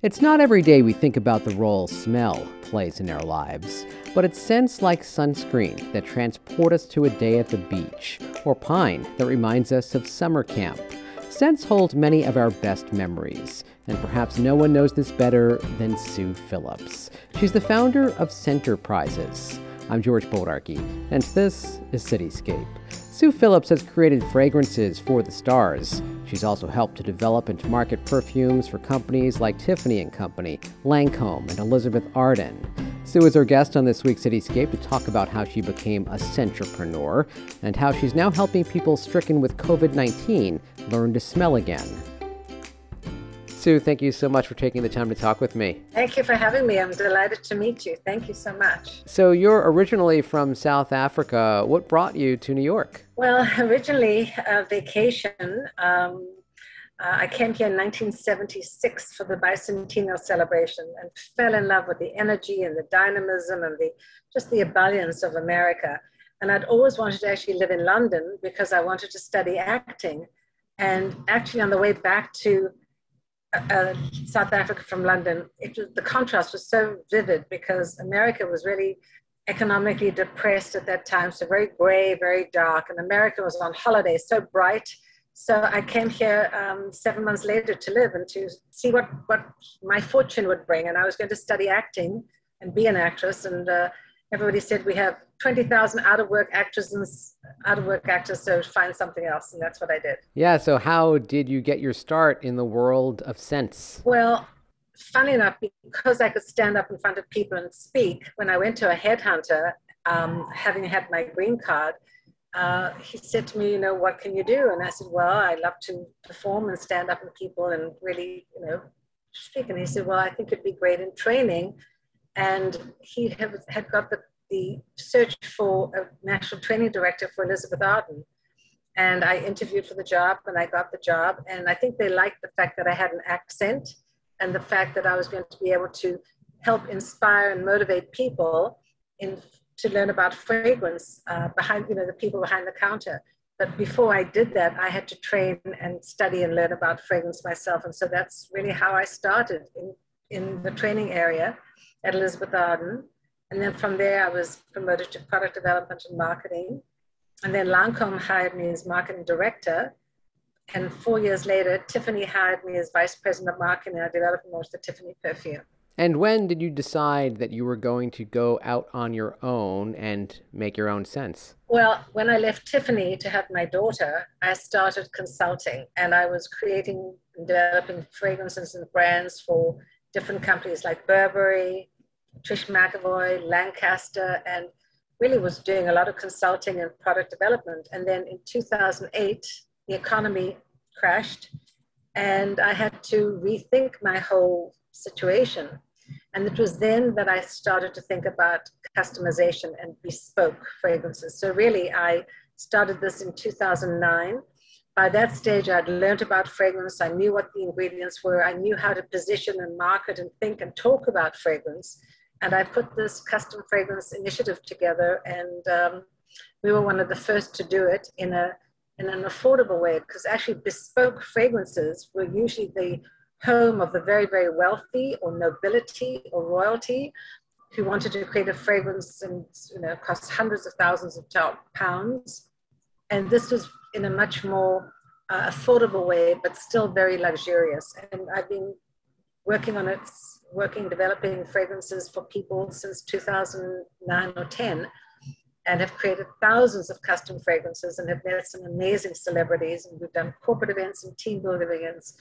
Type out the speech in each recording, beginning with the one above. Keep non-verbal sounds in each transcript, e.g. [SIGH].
It's not every day we think about the role smell plays in our lives, but it's scents like sunscreen that transport us to a day at the beach, or pine that reminds us of summer camp. Scents hold many of our best memories, and perhaps no one knows this better than Sue Phillips. She's the founder of Scenterprises. I'm George Bodarky, and this is Cityscape. Sue Phillips has created fragrances for the stars. She's also helped to develop and to market perfumes for companies like Tiffany & Company, Lancome, and Elizabeth Arden. Sue is our guest on this week's Cityscape to talk about how she became a scentrepreneur and how she's now helping people stricken with COVID-19 learn to smell again. Sue, thank you so much for taking the time to talk with me. Thank you for having me. I'm delighted to meet you. Thank you so much. So, you're originally from South Africa. What brought you to New York? Well, [LAUGHS] originally, a vacation. Um, uh, I came here in 1976 for the bicentennial celebration and fell in love with the energy and the dynamism and the just the ebullience of America. And I'd always wanted to actually live in London because I wanted to study acting. And actually, on the way back to uh, South Africa from London, was, the contrast was so vivid because America was really economically depressed at that time, so very gray, very dark, and America was on holiday, so bright. So I came here um, seven months later to live and to see what, what my fortune would bring. And I was going to study acting and be an actress. And uh, everybody said we have 20,000 out of work actresses, out of work actors, so find something else. And that's what I did. Yeah. So, how did you get your start in the world of scents? Well, funny enough, because I could stand up in front of people and speak, when I went to a headhunter, um, having had my green card, uh, he said to me, you know, what can you do? And I said, well, I love to perform and stand up in people and really, you know, speak. And he said, well, I think it'd be great in training. And he have, had got the the search for a national training director for Elizabeth Arden. And I interviewed for the job and I got the job. And I think they liked the fact that I had an accent and the fact that I was going to be able to help inspire and motivate people in, to learn about fragrance uh, behind, you know, the people behind the counter. But before I did that, I had to train and study and learn about fragrance myself. And so that's really how I started in, in the training area at Elizabeth Arden. And then from there, I was promoted to product development and marketing. And then Lancome hired me as marketing director. And four years later, Tiffany hired me as vice president of marketing. I developed and launched the Tiffany perfume. And when did you decide that you were going to go out on your own and make your own sense? Well, when I left Tiffany to have my daughter, I started consulting and I was creating and developing fragrances and brands for different companies like Burberry, Trish McEvoy, Lancaster, and really was doing a lot of consulting and product development. And then in 2008, the economy crashed, and I had to rethink my whole situation. And it was then that I started to think about customization and bespoke fragrances. So, really, I started this in 2009. By that stage, I'd learned about fragrance. I knew what the ingredients were. I knew how to position and market and think and talk about fragrance and I put this custom fragrance initiative together, and um, we were one of the first to do it in a in an affordable way because actually bespoke fragrances were usually the home of the very very wealthy or nobility or royalty who wanted to create a fragrance and you know cost hundreds of thousands of pounds, and this was in a much more uh, affordable way, but still very luxurious. And I've been working on it working developing fragrances for people since 2009 or 10 and have created thousands of custom fragrances and have met some amazing celebrities and we've done corporate events and team building events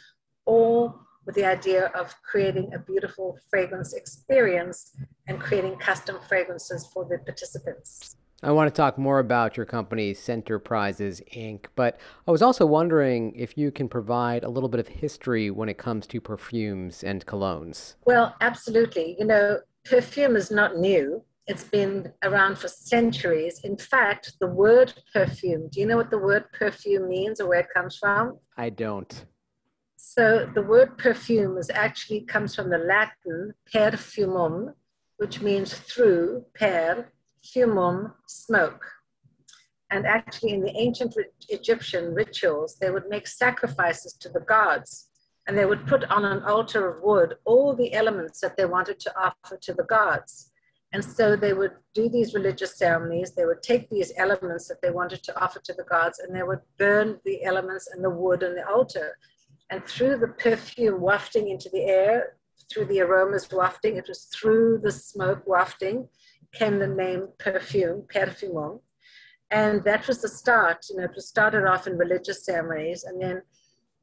all with the idea of creating a beautiful fragrance experience and creating custom fragrances for the participants I want to talk more about your company, Scenterprises Inc., but I was also wondering if you can provide a little bit of history when it comes to perfumes and colognes. Well, absolutely. You know, perfume is not new. It's been around for centuries. In fact, the word perfume, do you know what the word perfume means or where it comes from? I don't. So the word perfume is actually comes from the Latin perfumum, which means through, per, fumum, smoke. And actually, in the ancient Egyptian rituals, they would make sacrifices to the gods. and they would put on an altar of wood all the elements that they wanted to offer to the gods. And so they would do these religious ceremonies. They would take these elements that they wanted to offer to the gods and they would burn the elements and the wood on the altar. And through the perfume wafting into the air, through the aromas wafting, it was through the smoke wafting came the name perfume, perfumum. And that was the start. You know, it was started off in religious ceremonies and then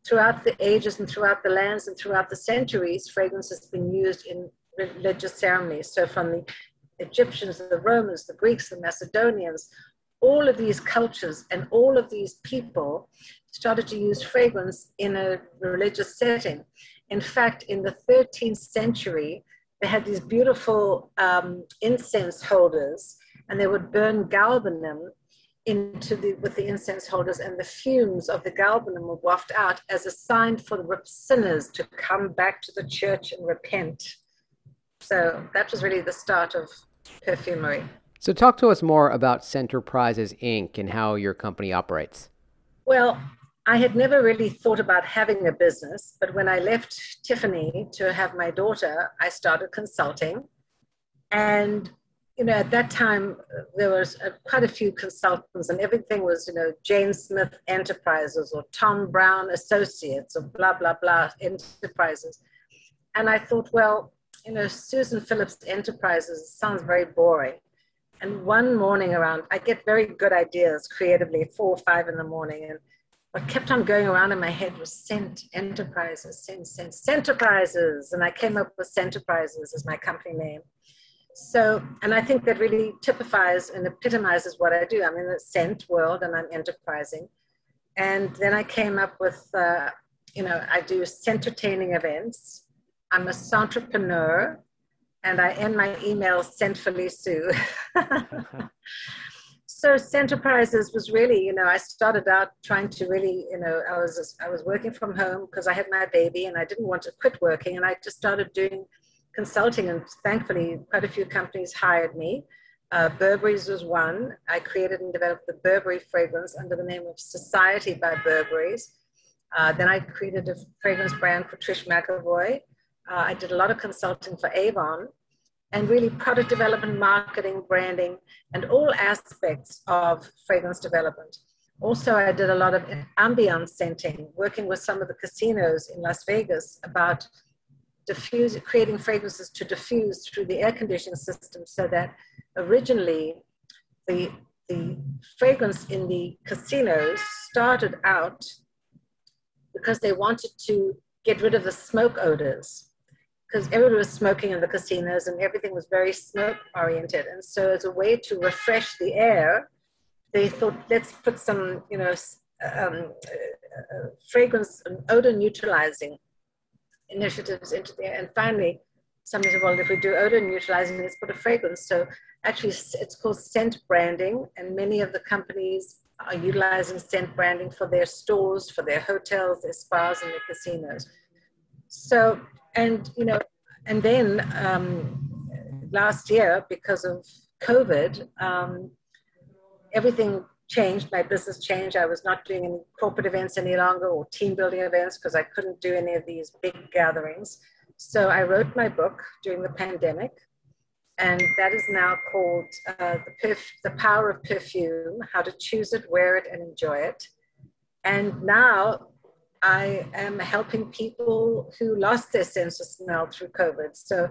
throughout the ages and throughout the lands and throughout the centuries, fragrance has been used in religious ceremonies. So from the Egyptians, the Romans, the Greeks, the Macedonians, all of these cultures and all of these people started to use fragrance in a religious setting. In fact, in the 13th century, they had these beautiful um, incense holders and they would burn galbanum into the with the incense holders and the fumes of the galbanum would waft out as a sign for the sinners to come back to the church and repent. So that was really the start of perfumery. So talk to us more about Scenterprises inc. and how your company operates. Well i had never really thought about having a business but when i left tiffany to have my daughter i started consulting and you know, at that time uh, there was a, quite a few consultants, and everything was, you know, Jane Smith Enterprises or Tom Brown Associates or blah blah blah enterprises. And I thought, well, you know, Susan Phillips Enterprises sounds very boring. And one morning around, I get very good ideas creatively, four or five in the morning, and what kept on going around in my head was Scent Enterprises, Scent, Scent, Enterprises, and I came up with Scenterprises as my company name. So, and I think that really typifies and epitomizes what I do. I'm in the scent world and I'm enterprising. And then I came up with, uh, you know, I do entertaining events. I'm a scentrepreneur and I end my email scentfully Sue. [LAUGHS] so Scenterprises was really, you know, I started out trying to really, you know, I was I was working from home because I had my baby and I didn't want to quit working, and I just started doing consulting, and thankfully, quite a few companies hired me. Uh, Burberry's was one. I created and developed the Burberry fragrance under the name of Society by Burberry's. Uh, then I created a fragrance brand for Trish McEvoy. Uh, I did a lot of consulting for Avon and really product development, marketing, branding, and all aspects of fragrance development. Also, I did a lot of ambience scenting, working with some of the casinos in Las Vegas about diffuse, creating fragrances to diffuse through the air conditioning system so that originally the, the fragrance in the casinos started out because they wanted to get rid of the smoke odors because everybody was smoking in the casinos and everything was very smoke oriented. And so as a way to refresh the air, they thought, let's put some, you know, um, uh, fragrance and odor neutralizing initiatives into there. And finally, somebody said, well, if we do odor neutralizing, let's put a fragrance. So actually, it's called scent branding, and many of the companies are utilizing scent branding for their stores, for their hotels, their spas, and their casinos. So, and you know, and then um, last year, because of COVID, um, everything changed. My business changed. I was not doing any corporate events any longer or team building events because I couldn't do any of these big gatherings. So I wrote my book during the pandemic, and that is now called uh, the, Perf- the Power of Perfume How to Choose It, Wear It, and Enjoy It. And now I am helping people who lost their sense of smell through COVID. So,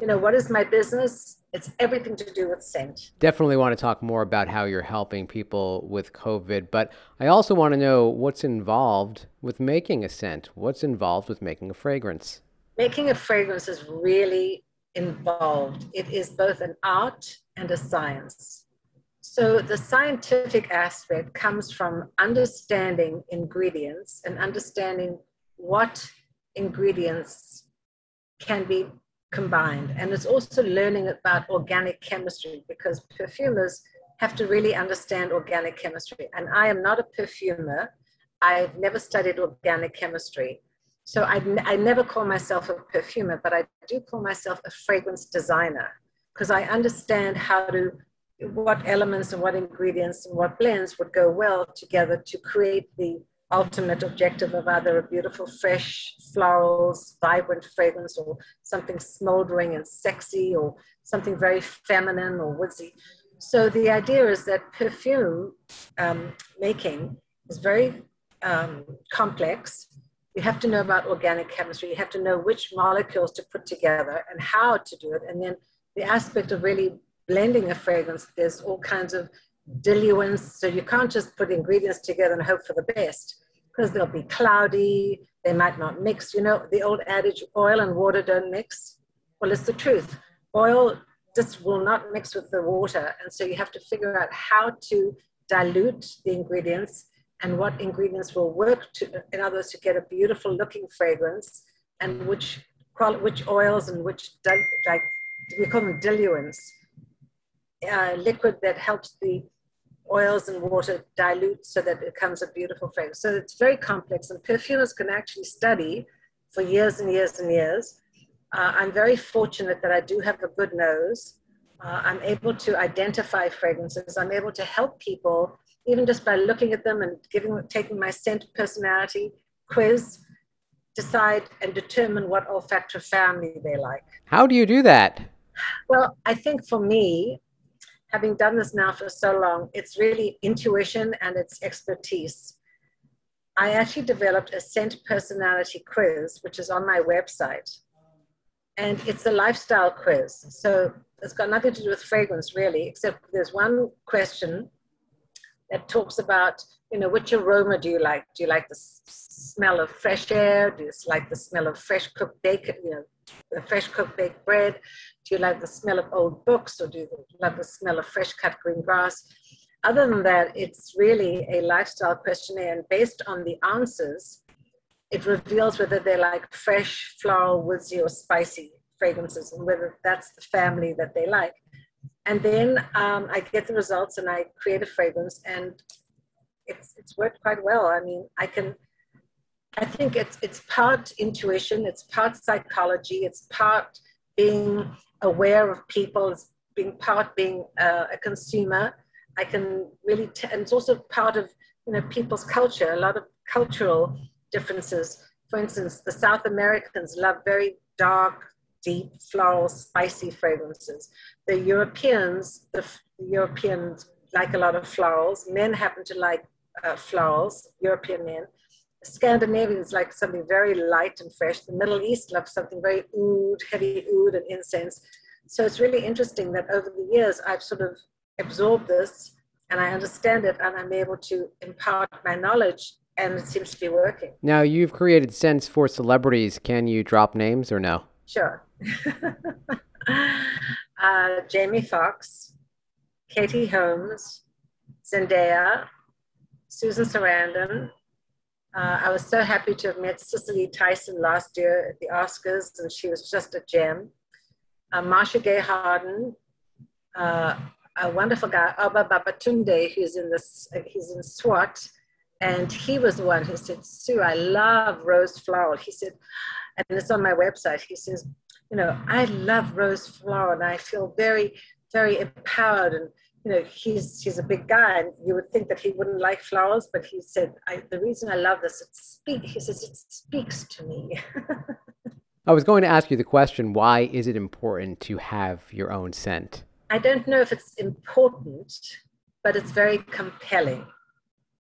you know, what is my business? It's everything to do with scent. Definitely want to talk more about how you're helping people with COVID, but I also want to know what's involved with making a scent. What's involved with making a fragrance? Making a fragrance is really involved. It is both an art and a science. So the scientific aspect comes from understanding ingredients and understanding what ingredients can be combined. And it's also learning about organic chemistry because perfumers have to really understand organic chemistry. And I am not a perfumer. I've never studied organic chemistry. So I, I never call myself a perfumer, but I do call myself a fragrance designer because I understand how to, what elements and what ingredients and what blends would go well together to create the ultimate objective of either a beautiful, fresh, florals, vibrant fragrance or something smoldering and sexy or something very feminine or woodsy. So the idea is that perfume um, making is very um, complex. You have to know about organic chemistry. You have to know which molecules to put together and how to do it. And then the aspect of really blending a fragrance, there's all kinds of diluents. So you can't just put ingredients together and hope for the best because they'll be cloudy. They might not mix. You know, the old adage oil and water don't mix. Well, it's the truth. Oil just will not mix with the water. And so you have to figure out how to dilute the ingredients and what ingredients will work to, in other words, to get a beautiful looking fragrance and which, which oils and which, like, we call them diluents, uh, liquid that helps the oils and water dilute so that it becomes a beautiful fragrance. So it's very complex, and perfumers can actually study for years and years and years. Uh, I'm very fortunate that I do have a good nose. Uh, I'm able to identify fragrances. I'm able to help people even just by looking at them and giving, taking my scent personality quiz, decide and determine what olfactory family they like. How do you do that? Well, I think for me, having done this now for so long, it's really intuition and it's expertise. I actually developed a scent personality quiz, which is on my website. And it's a lifestyle quiz. So it's got nothing to do with fragrance, really, except there's one question that talks about, you know, which aroma do you like? Do you like the smell of fresh air? Do you like the smell of fresh cooked bacon, you know, fresh cooked baked bread? Do you like the smell of old books or do you love the smell of fresh cut green grass? Other than that, it's really a lifestyle questionnaire, and based on the answers, it reveals whether they like fresh, floral, woodsy, or spicy fragrances, and whether that's the family that they like. And then um, I get the results and I create a fragrance, and it's it's worked quite well. I mean, I can. I think it's it's part intuition, it's part psychology, it's part being aware of people, it's being part being a consumer. I can really, t- and it's also part of you know people's culture. A lot of cultural differences. For instance, the South Americans love very dark, deep, floral, spicy fragrances. The Europeans, the, the Europeans like a lot of florals. Men happen to like uh, florals, European men. Scandinavians like something very light and fresh. The Middle East loves something very oud, heavy oud and incense. So it's really interesting that over the years I've sort of absorbed this and I understand it and I'm able to impart my knowledge and it seems to be working. Now you've created scents for celebrities. Can you drop names or no? Sure. [LAUGHS] uh, Jamie Foxx, Katie Holmes, Zendaya, Susan Sarandon, uh, I was so happy to have met Cicely Tyson last year at the Oscars, and she was just a gem. Uh, Marcia Gay Harden, uh, a wonderful guy, Oba Babatunde, who's in this, he's in SWAT, and he was the one who said, "Sue, I love rose flower." He said, and it's on my website. He says, "You know, I love rose flower, and I feel very, very empowered and you know, he's he's a big guy, and you would think that he wouldn't like flowers, but he said, "The reason I love this, it speak." He says, "It speaks to me." [LAUGHS] I was going to ask you the question: Why is it important to have your own scent? I don't know if it's important, but it's very compelling.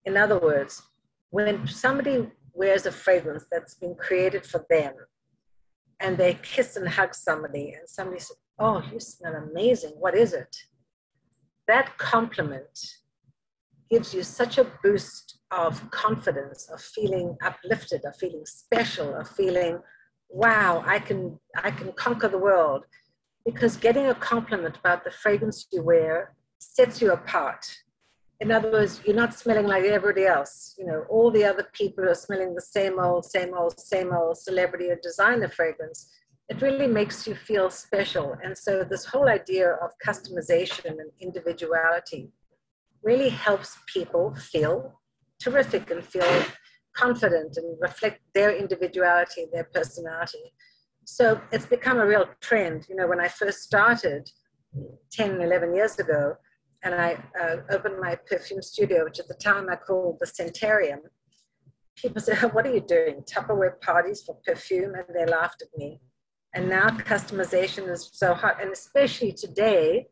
In other words, when somebody wears a fragrance that's been created for them, and they kiss and hug somebody, and somebody says, "Oh, you smell amazing. What is it?" That compliment gives you such a boost of confidence, of feeling uplifted, of feeling special, of feeling, wow, I can, I can conquer the world. Because getting a compliment about the fragrance you wear sets you apart. In other words, you're not smelling like everybody else. You know, all the other people are smelling the same old, same old, same old celebrity or designer fragrance it really makes you feel special. And so, this whole idea of customization and individuality really helps people feel terrific and feel confident and reflect their individuality, and their personality. So, it's become a real trend. You know, when I first started 10, 11 years ago, and I uh, opened my perfume studio, which at the time I called the Scentarium, people said, [LAUGHS] What are you doing? Tupperware parties for perfume? And they laughed at me. And now customization is so hot. And especially today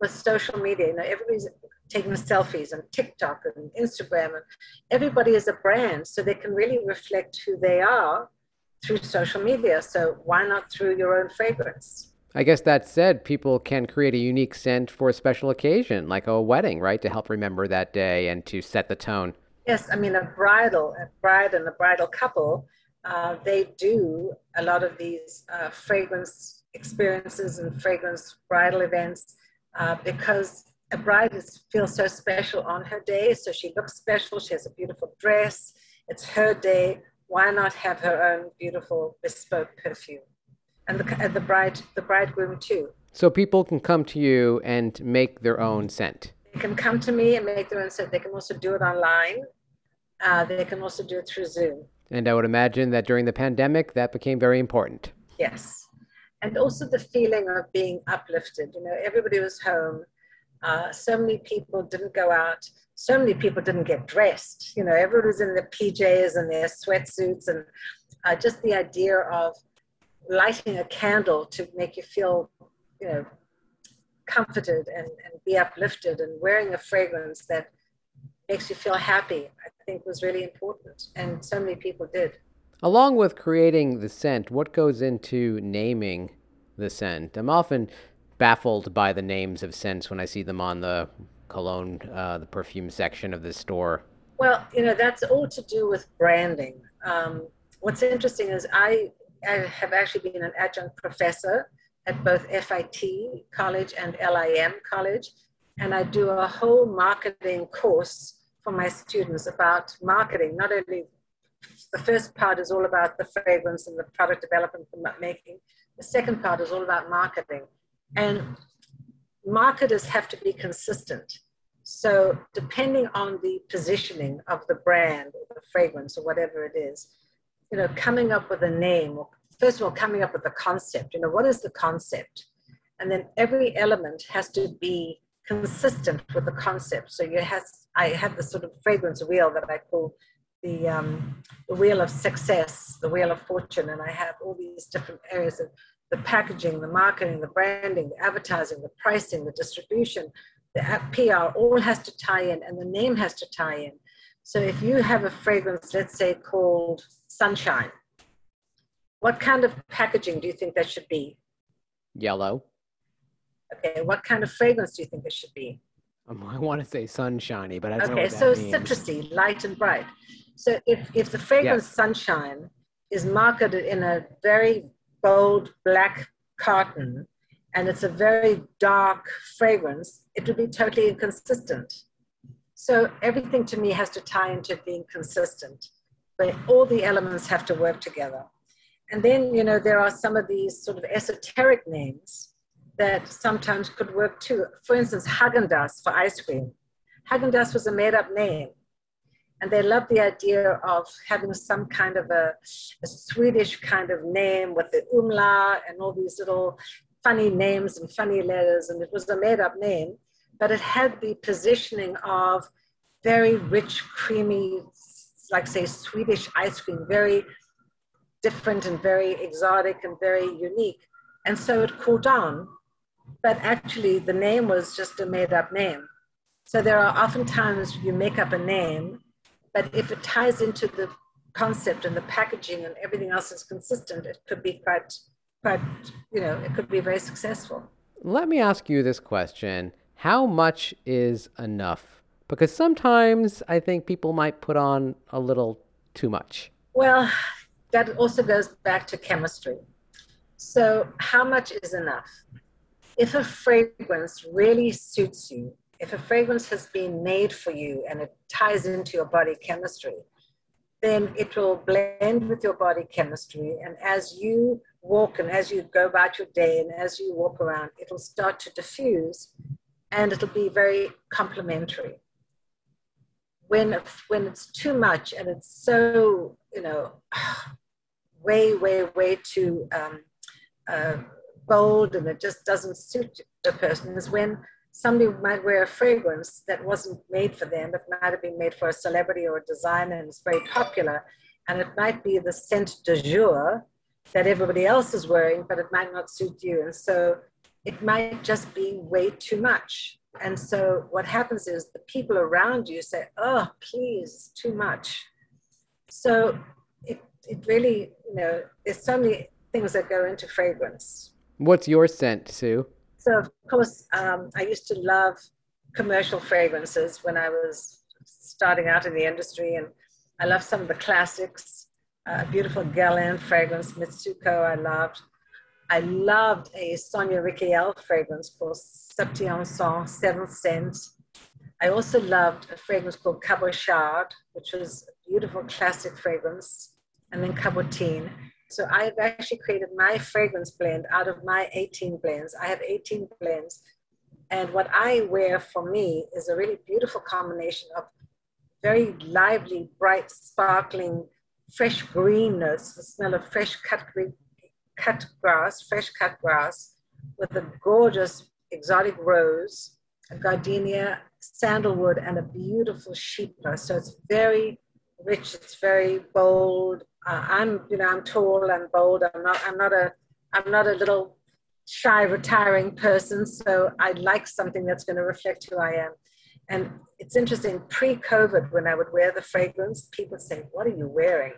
with social media, you know, everybody's taking selfies on TikTok and Instagram, and everybody is a brand. So they can really reflect who they are through social media. So why not through your own fragrance? I guess that said, people can create a unique scent for a special occasion, like a wedding, right, to help remember that day and to set the tone. Yes, I mean a bridal, a bride and a bridal couple, uh, they do a lot of these uh, fragrance experiences and fragrance bridal events uh, because a bride is, feels so special on her day. So she looks special. She has a beautiful dress. It's her day. Why not have her own beautiful bespoke perfume? And the, and the bride, the bridegroom too. So people can come to you and make their own scent. They can come to me and make their own scent. They can also do it online. Uh, they can also do it through Zoom. And I would imagine that during the pandemic, that became very important. Yes. And also the feeling of being uplifted. You know, everybody was home. Uh, so many people didn't go out. So many people didn't get dressed. You know, everybody was in their PJs and their sweatsuits. And uh, just the idea of lighting a candle to make you feel, you know, comforted and, and be uplifted and wearing a fragrance that makes you feel happy, I think was really important. And so many people did. Along with creating the scent, what goes into naming the scent? I'm often baffled by the names of scents when I see them on the cologne, uh, the perfume section of the store. Well, you know, that's all to do with branding. Um, what's interesting is I, I have actually been an adjunct professor at both FIT College and LIM College, and I do a whole marketing course for my students about marketing. Not only the first part is all about the fragrance and the product development and making. The second part is all about marketing. And marketers have to be consistent. So depending on the positioning of the brand or the fragrance or whatever it is, you know, coming up with a name or first of all, coming up with a concept, you know, what is the concept? And then every element has to be consistent with the concept. So you have, I have this sort of fragrance wheel that I call the, um, the wheel of success, the wheel of fortune, and I have all these different areas of the packaging, the marketing, the branding, the advertising, the pricing, the distribution, the PR, all has to tie in, and the name has to tie in. So if you have a fragrance, let's say called Sunshine, what kind of packaging do you think that should be? Yellow. Okay, what kind of fragrance do you think it should be? Um, I want to say sunshiny, but I don't okay, know. so citrusy, light and bright. So if, if the fragrance yes. sunshine is marketed in a very bold black carton and it's a very dark fragrance, it would be totally inconsistent. So everything to me has to tie into being consistent, but all the elements have to work together. And then, you know, there are some of these sort of esoteric names that sometimes could work too. For instance, Haagen-Dazs for ice cream. Haagen-Dazs was a made-up name. And they loved the idea of having some kind of a, a Swedish kind of name with the umla and all these little funny names and funny letters. And it was a made-up name, but it had the positioning of very rich, creamy, like say Swedish ice cream, very different and very exotic and very unique. And so it cooled down but actually the name was just a made up name. So there are often times you make up a name, but if it ties into the concept and the packaging and everything else is consistent, it could be quite, quite, you know, it could be very successful. Let me ask you this question How much is enough? Because sometimes I think people might put on a little too much. Well, that also goes back to chemistry. So, how much is enough? If a fragrance really suits you, if a fragrance has been made for you and it ties into your body chemistry, then it will blend with your body chemistry. And as you walk and as you go about your day and as you walk around, it'll start to diffuse and it'll be very complementary. When, when it's too much and it's so, you know, [SIGHS] way, way, way too um, uh, bold and it just doesn't suit the person is when somebody might wear a fragrance that wasn't made for them, but might have been made for a celebrity or a designer and it's very popular. And it might be the scent de jour that everybody else is wearing, but it might not suit you. And so it might just be way too much. And so what happens is the people around you say, oh, please, too much. So it, it really, you know, there's so many things that go into fragrance. What's your scent, Sue? So, of course, um, I used to love commercial fragrances when I was starting out in the industry, and I love some of the classics. Uh, beautiful Guerlain fragrance, Mitsouko, I loved. I loved a Sonia Rykiel fragrance called Septième Sens, Seventh Sense. I also loved a fragrance called Cabochard, which was a beautiful classic fragrance, and then Cabotine. So I've actually created my fragrance blend out of my 18 blends. I have 18 blends. And what I wear for me is a really beautiful combination of very lively, bright, sparkling, fresh greenness, the smell of fresh cut cut grass, fresh cut grass, with a gorgeous exotic rose, a gardenia, sandalwood, and a beautiful chypre. So it's very rich, it's very bold. Uh, I'm, you know, I'm tall and bold. I'm not, I'm not a, I'm not a little shy, retiring person. So I like something that's going to reflect who I am. And it's interesting, pre COVID, when I would wear the fragrance, people say, What are you wearing?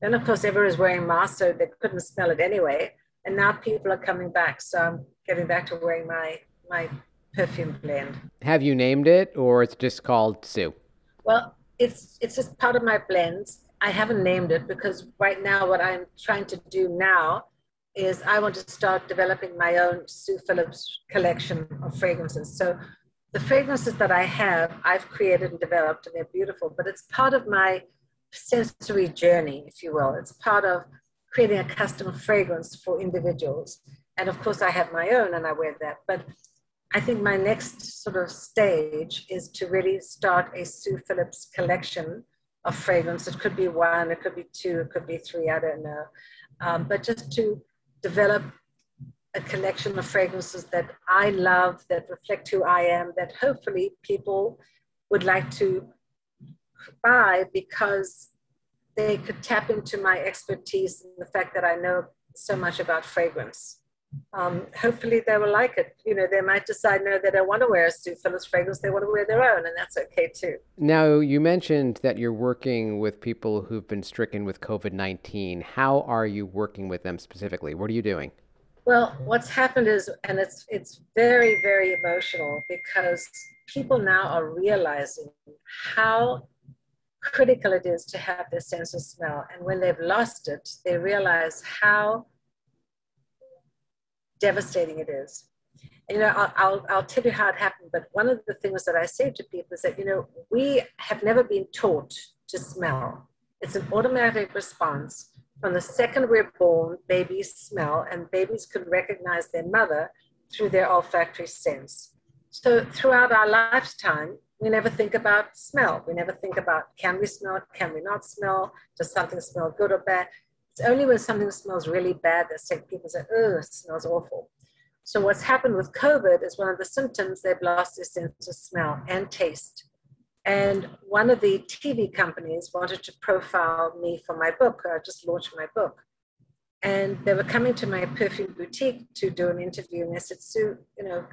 Then, of course, everyone was wearing masks, so they couldn't smell it anyway. And now people are coming back. So I'm getting back to wearing my, my perfume blend. Have you named it or it's just called Sue? Well, it's, it's just part of my blends. I haven't named it because right now, what I'm trying to do now is I want to start developing my own Sue Phillips collection of fragrances. So the fragrances that I have, I've created and developed, and they're beautiful, but it's part of my sensory journey, if you will. It's part of creating a custom fragrance for individuals. And of course, I have my own and I wear that. But I think my next sort of stage is to really start a Sue Phillips collection of fragrance. It could be one, it could be two, it could be three, I don't know. Um, but just to develop a collection of fragrances that I love, that reflect who I am, that hopefully people would like to buy because they could tap into my expertise and the fact that I know so much about fragrance. Um, hopefully they will like it. You know, they might decide, no, they don't want to wear a Sue Phillips fragrance. They want to wear their own, and that's okay too. Now, you mentioned that you're working with people who've been stricken with COVID 19. How are you working with them specifically? What are you doing? Well, what's happened is, and it's, it's very, very emotional because people now are realizing how critical it is to have their sense of smell. And when they've lost it, they realize how devastating it is. And, you know, I'll, I'll, I'll tell you how it happened, but one of the things that I say to people is that, you know, we have never been taught to smell. It's an automatic response. From the second we're born, babies smell, and babies can recognize their mother through their olfactory sense. So throughout our lifetime, we never think about smell. We never think about can we smell, can we not smell, does something smell good or bad? It's only when something smells really bad that people say, oh, it smells awful. So what's happened with COVID is one of the symptoms they've lost their sense of smell and taste. And one of the TV companies wanted to profile me for my book. I just launched my book. And they were coming to my perfume boutique to do an interview. And they said, Sue, you know,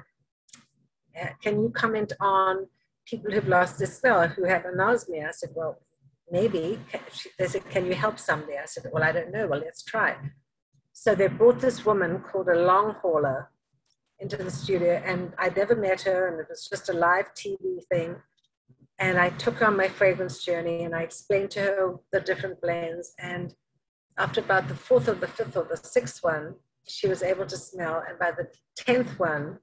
can you comment on people who've lost their smell who have anosmia. I said, well, maybe. They said, can you help somebody? I said, well, I don't know. Well, let's try. So they brought this woman called a long hauler into the studio, and I'd never met her, and it was just a live TV thing. And I took her on my fragrance journey, and I explained to her the different blends. And after about the fourth or the fifth or the sixth one, she was able to smell. And by the tenth one,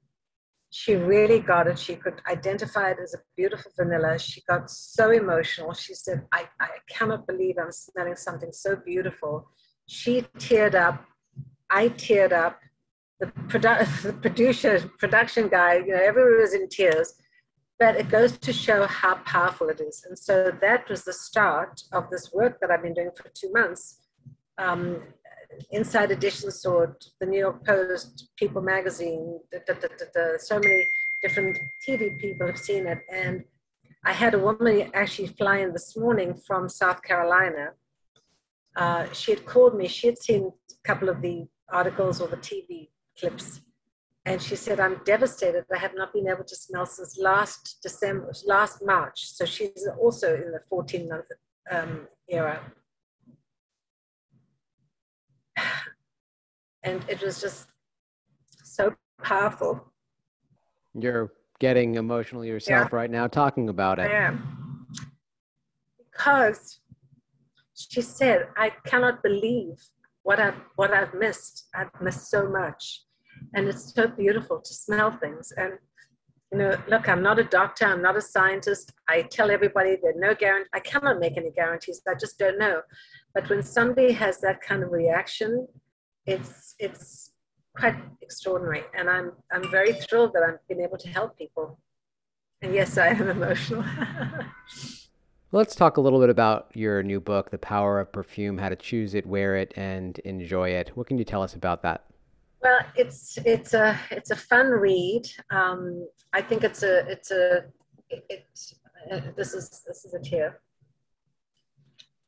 she really got it. She could identify it as a beautiful vanilla. She got so emotional. She said, I, I cannot believe I'm smelling something so beautiful. She teared up. I teared up. The, produ- [LAUGHS] the producer, production guy, you know, everyone was in tears. But it goes to show how powerful it is. And so that was the start of this work that I've been doing for two months. Um, Inside Edition Sword, the New York Post, People Magazine, da, da, da, so many different TV people have seen it. And I had a woman actually fly in this morning from South Carolina. Uh, she had called me. She had seen a couple of the articles or the TV clips. And she said, I'm devastated. I have not been able to smell since last December, last March. So she's also in the 14 month um, era. And it was just so powerful. You're getting emotional yourself yeah. right now talking about it. I am. Because she said, I cannot believe what I've, what I've missed. I've missed so much. And it's so beautiful to smell things. And, you know, look, I'm not a doctor, I'm not a scientist. I tell everybody there are no guarantee. I cannot make any guarantees. I just don't know. But when somebody has that kind of reaction, it's, it's quite extraordinary. And I'm, I'm very thrilled that I've been able to help people. And yes, I am [LAUGHS] emotional. [LAUGHS] Let's talk a little bit about your new book, The Power of Perfume How to Choose It, Wear It, and Enjoy It. What can you tell us about that? Well, it's it's a it's a fun read. Um, I think it's a it's a it, it uh, this is this is a tear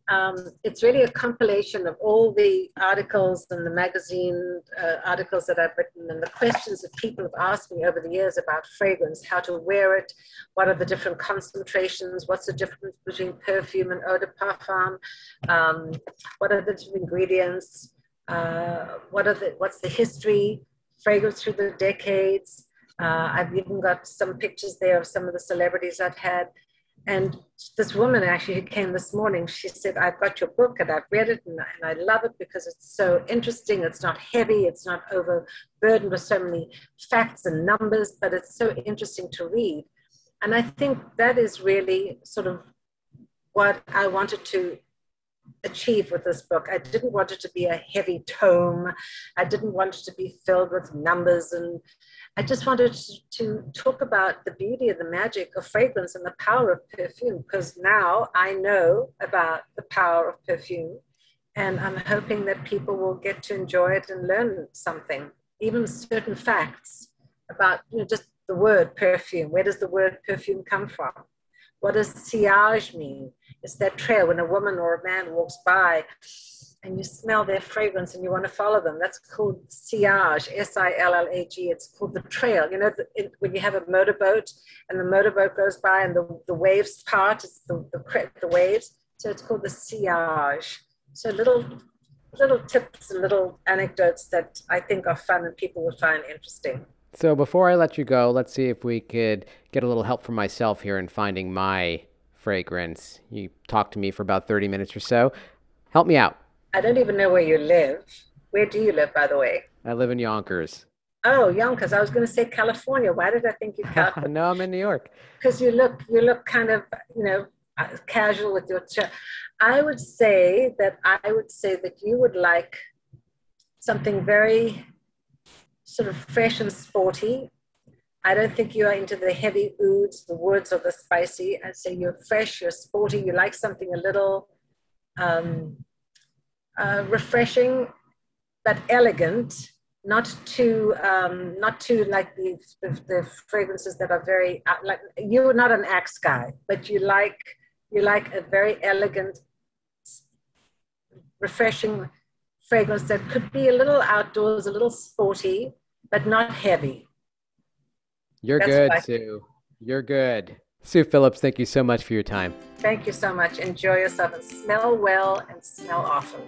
um, it's really a compilation of all the articles and the magazine uh, articles that I've written and the questions that people have asked me over the years about fragrance, how to wear it, what are the different concentrations, what's the difference between perfume and eau de parfum, um, what are the ingredients, uh, what are the, what's the history, fragrance through the decades. Uh, I've even got some pictures there of some of the celebrities I've had. And this woman actually who came this morning, she said, I've got your book and I've read it and, and I love it because it's so interesting. It's not heavy, it's not overburdened with so many facts and numbers, but it's so interesting to read. And I think that is really sort of what I wanted to achieve with this book. I didn't want it to be a heavy tome. I didn't want it to be filled with numbers and I just wanted to talk about the beauty and the magic of fragrance and the power of perfume because now I know about the power of perfume and I'm hoping that people will get to enjoy it and learn something, even certain facts about you know, just the word perfume. Where does the word perfume come from? What does sillage mean? It's that trail when a woman or a man walks by and you smell their fragrance and you want to follow them. That's called sillage, S-I-L-L-A-G. It's called the trail. You know, the, it, when you have a motorboat and the motorboat goes by and the, the waves part, it's the, the, the waves. So it's called the sillage. So little little tips and little anecdotes that I think are fun and people would find interesting. So before I let you go, let's see if we could get a little help from myself here in finding my fragrance. You talked to me for about 30 minutes or so. Help me out. I don't even know where you live. Where do you live, by the way? I live in Yonkers. Oh, Yonkers. I was going to say California. Why did I think you [LAUGHS] California? no, I'm in New York. Because you look, you look kind of, you know, uh, casual with your shirt. I would say that I would say that you would like something very sort of fresh and sporty. I don't think you are into the heavy ouds, the woods, or the spicy. I'd say you're fresh, you're sporty. You like something a little um, uh, refreshing but elegant, not too um, not too like the, the, the fragrances that are very uh, like you're not an axe guy, but you like you like a very elegant, refreshing fragrance that could be a little outdoors, a little sporty, but not heavy. You're That's good, Sue. You're good. Sue Phillips, thank you so much for your time. Thank you so much. Enjoy yourself and smell well and smell often.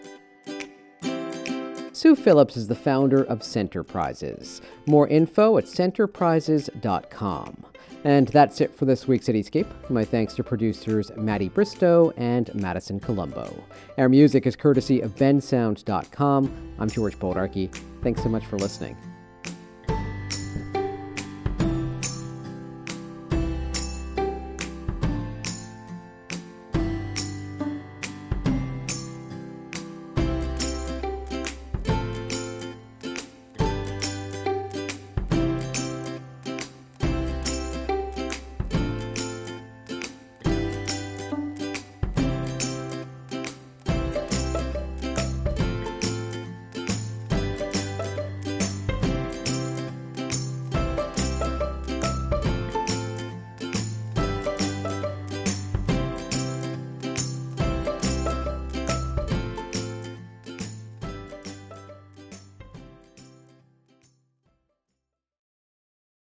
Sue Phillips is the founder of Scenterprises. More info at scenterprises.com. And that's it for this week's Cityscape. My thanks to producers Maddie Bristow and Madison Colombo. Our music is courtesy of bensound.com. I'm George Bodarky. Thanks so much for listening.